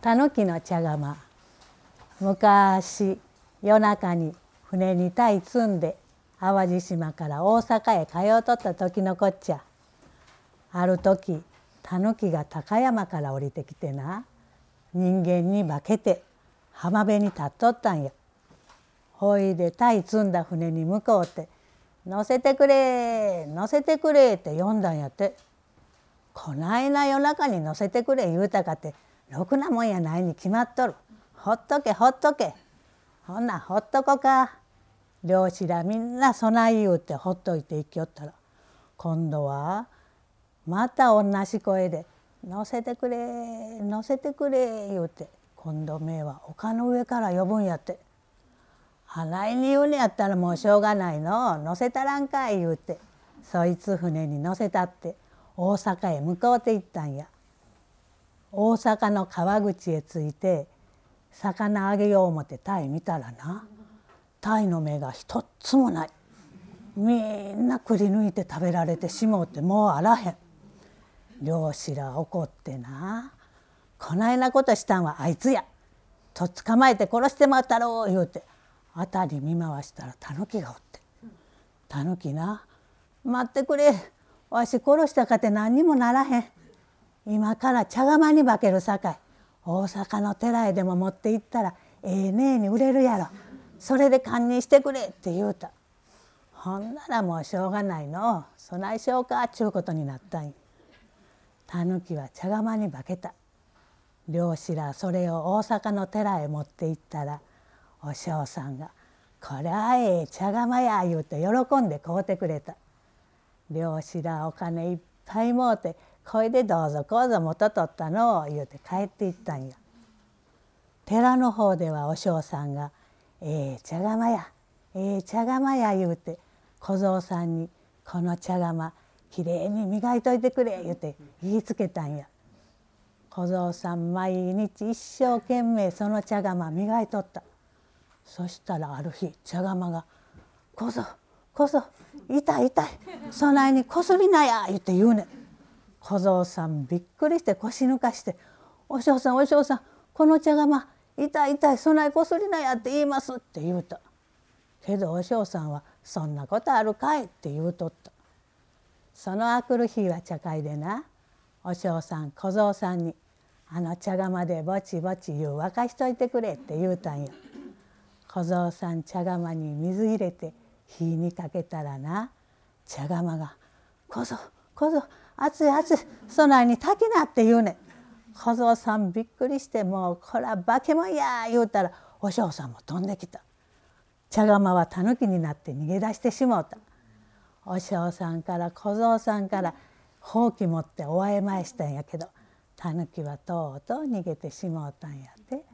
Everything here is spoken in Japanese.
たぬきの茶釜昔夜中に船に鯛積んで淡路島から大阪へ通うとった時のこっちゃある時たぬきが高山から降りてきてな人間に化けて浜辺に立っとったんや。ほいで鯛積んだ船に向こうって「乗せてくれ乗せてくれ」って呼んだんやって。こないな夜中に乗せてくれ言うたかってろくなもんやないに決まっとる。ほっとけほっとけ。ほんなほっとこか。漁師らみんな備え言うてほっといて行きよったら。今度はまた同じ声で「乗せてくれ乗せてくれ」言うて今度目は丘の上から呼ぶんやって「花井に言うねやったらもうしょうがないの。乗せたらんかい」言うてそいつ船に乗せたって大阪へ向かうて行ったんや。大阪の川口へ着いて魚あげよう思って鯛見たらな鯛の目が一つもない。みんなくり抜いて食べられてしもうてもうあらへん。漁師ら怒ってな。こないなことしたんはあいつや。と捕まえて殺してまったろう言うて。辺り見回したらタヌキがおって。タヌキな。待ってくれ。わし殺したかて何にもならへん。今から茶釜に化けるさかい。大阪の寺へでも持って行ったらええねえに売れるやろ。それで堪忍してくれ」って言うた。ほんならもうしょうがないの。そないしようかっちゅうことになったんや。たぬきは茶釜に化けた。漁師らそれを大阪の寺へ持って行ったらお嬢さんが「こりゃええ茶釜や」言うて喜んで買うてくれた。漁師らお金いっぱいもうてこいでどうぞこうぞ元取ったのを言うて帰っていったんや。寺の方ではお嬢さんが「ええ茶釜やええ茶釜や」言うて小僧さんに「この茶釜きれいに磨いといてくれ」言うて言いつけたんや。小僧さん毎日一生懸命その茶釜磨いとったそしたらある日茶釜が「小僧小僧痛い痛い。そないにこすりなや」言って言うね。小僧さんびっくりして腰抜かして「お嬢さんお嬢さんこの茶釜痛い痛いそないこすりなやって言います」って言うたけどお嬢さんは「そんなことあるかい」って言うとった。そのあくる日は茶会でなお嬢さん小僧さんに「あの茶釜でぼちぼち湯沸かしといてくれ」って言うたんや小僧さん茶釜に水入れて火にかけたらな茶釜が「小僧小僧熱い熱いそないに炊きなって言うねん小僧さんびっくりしてもうこら化け物や言うたらお嬢さんも飛んできた茶釜はタヌキになって逃げ出してしもうたお嬢さんから小僧さんからほうき持っておあえましたんやけどタヌキはとうとう逃げてしもうたんやって。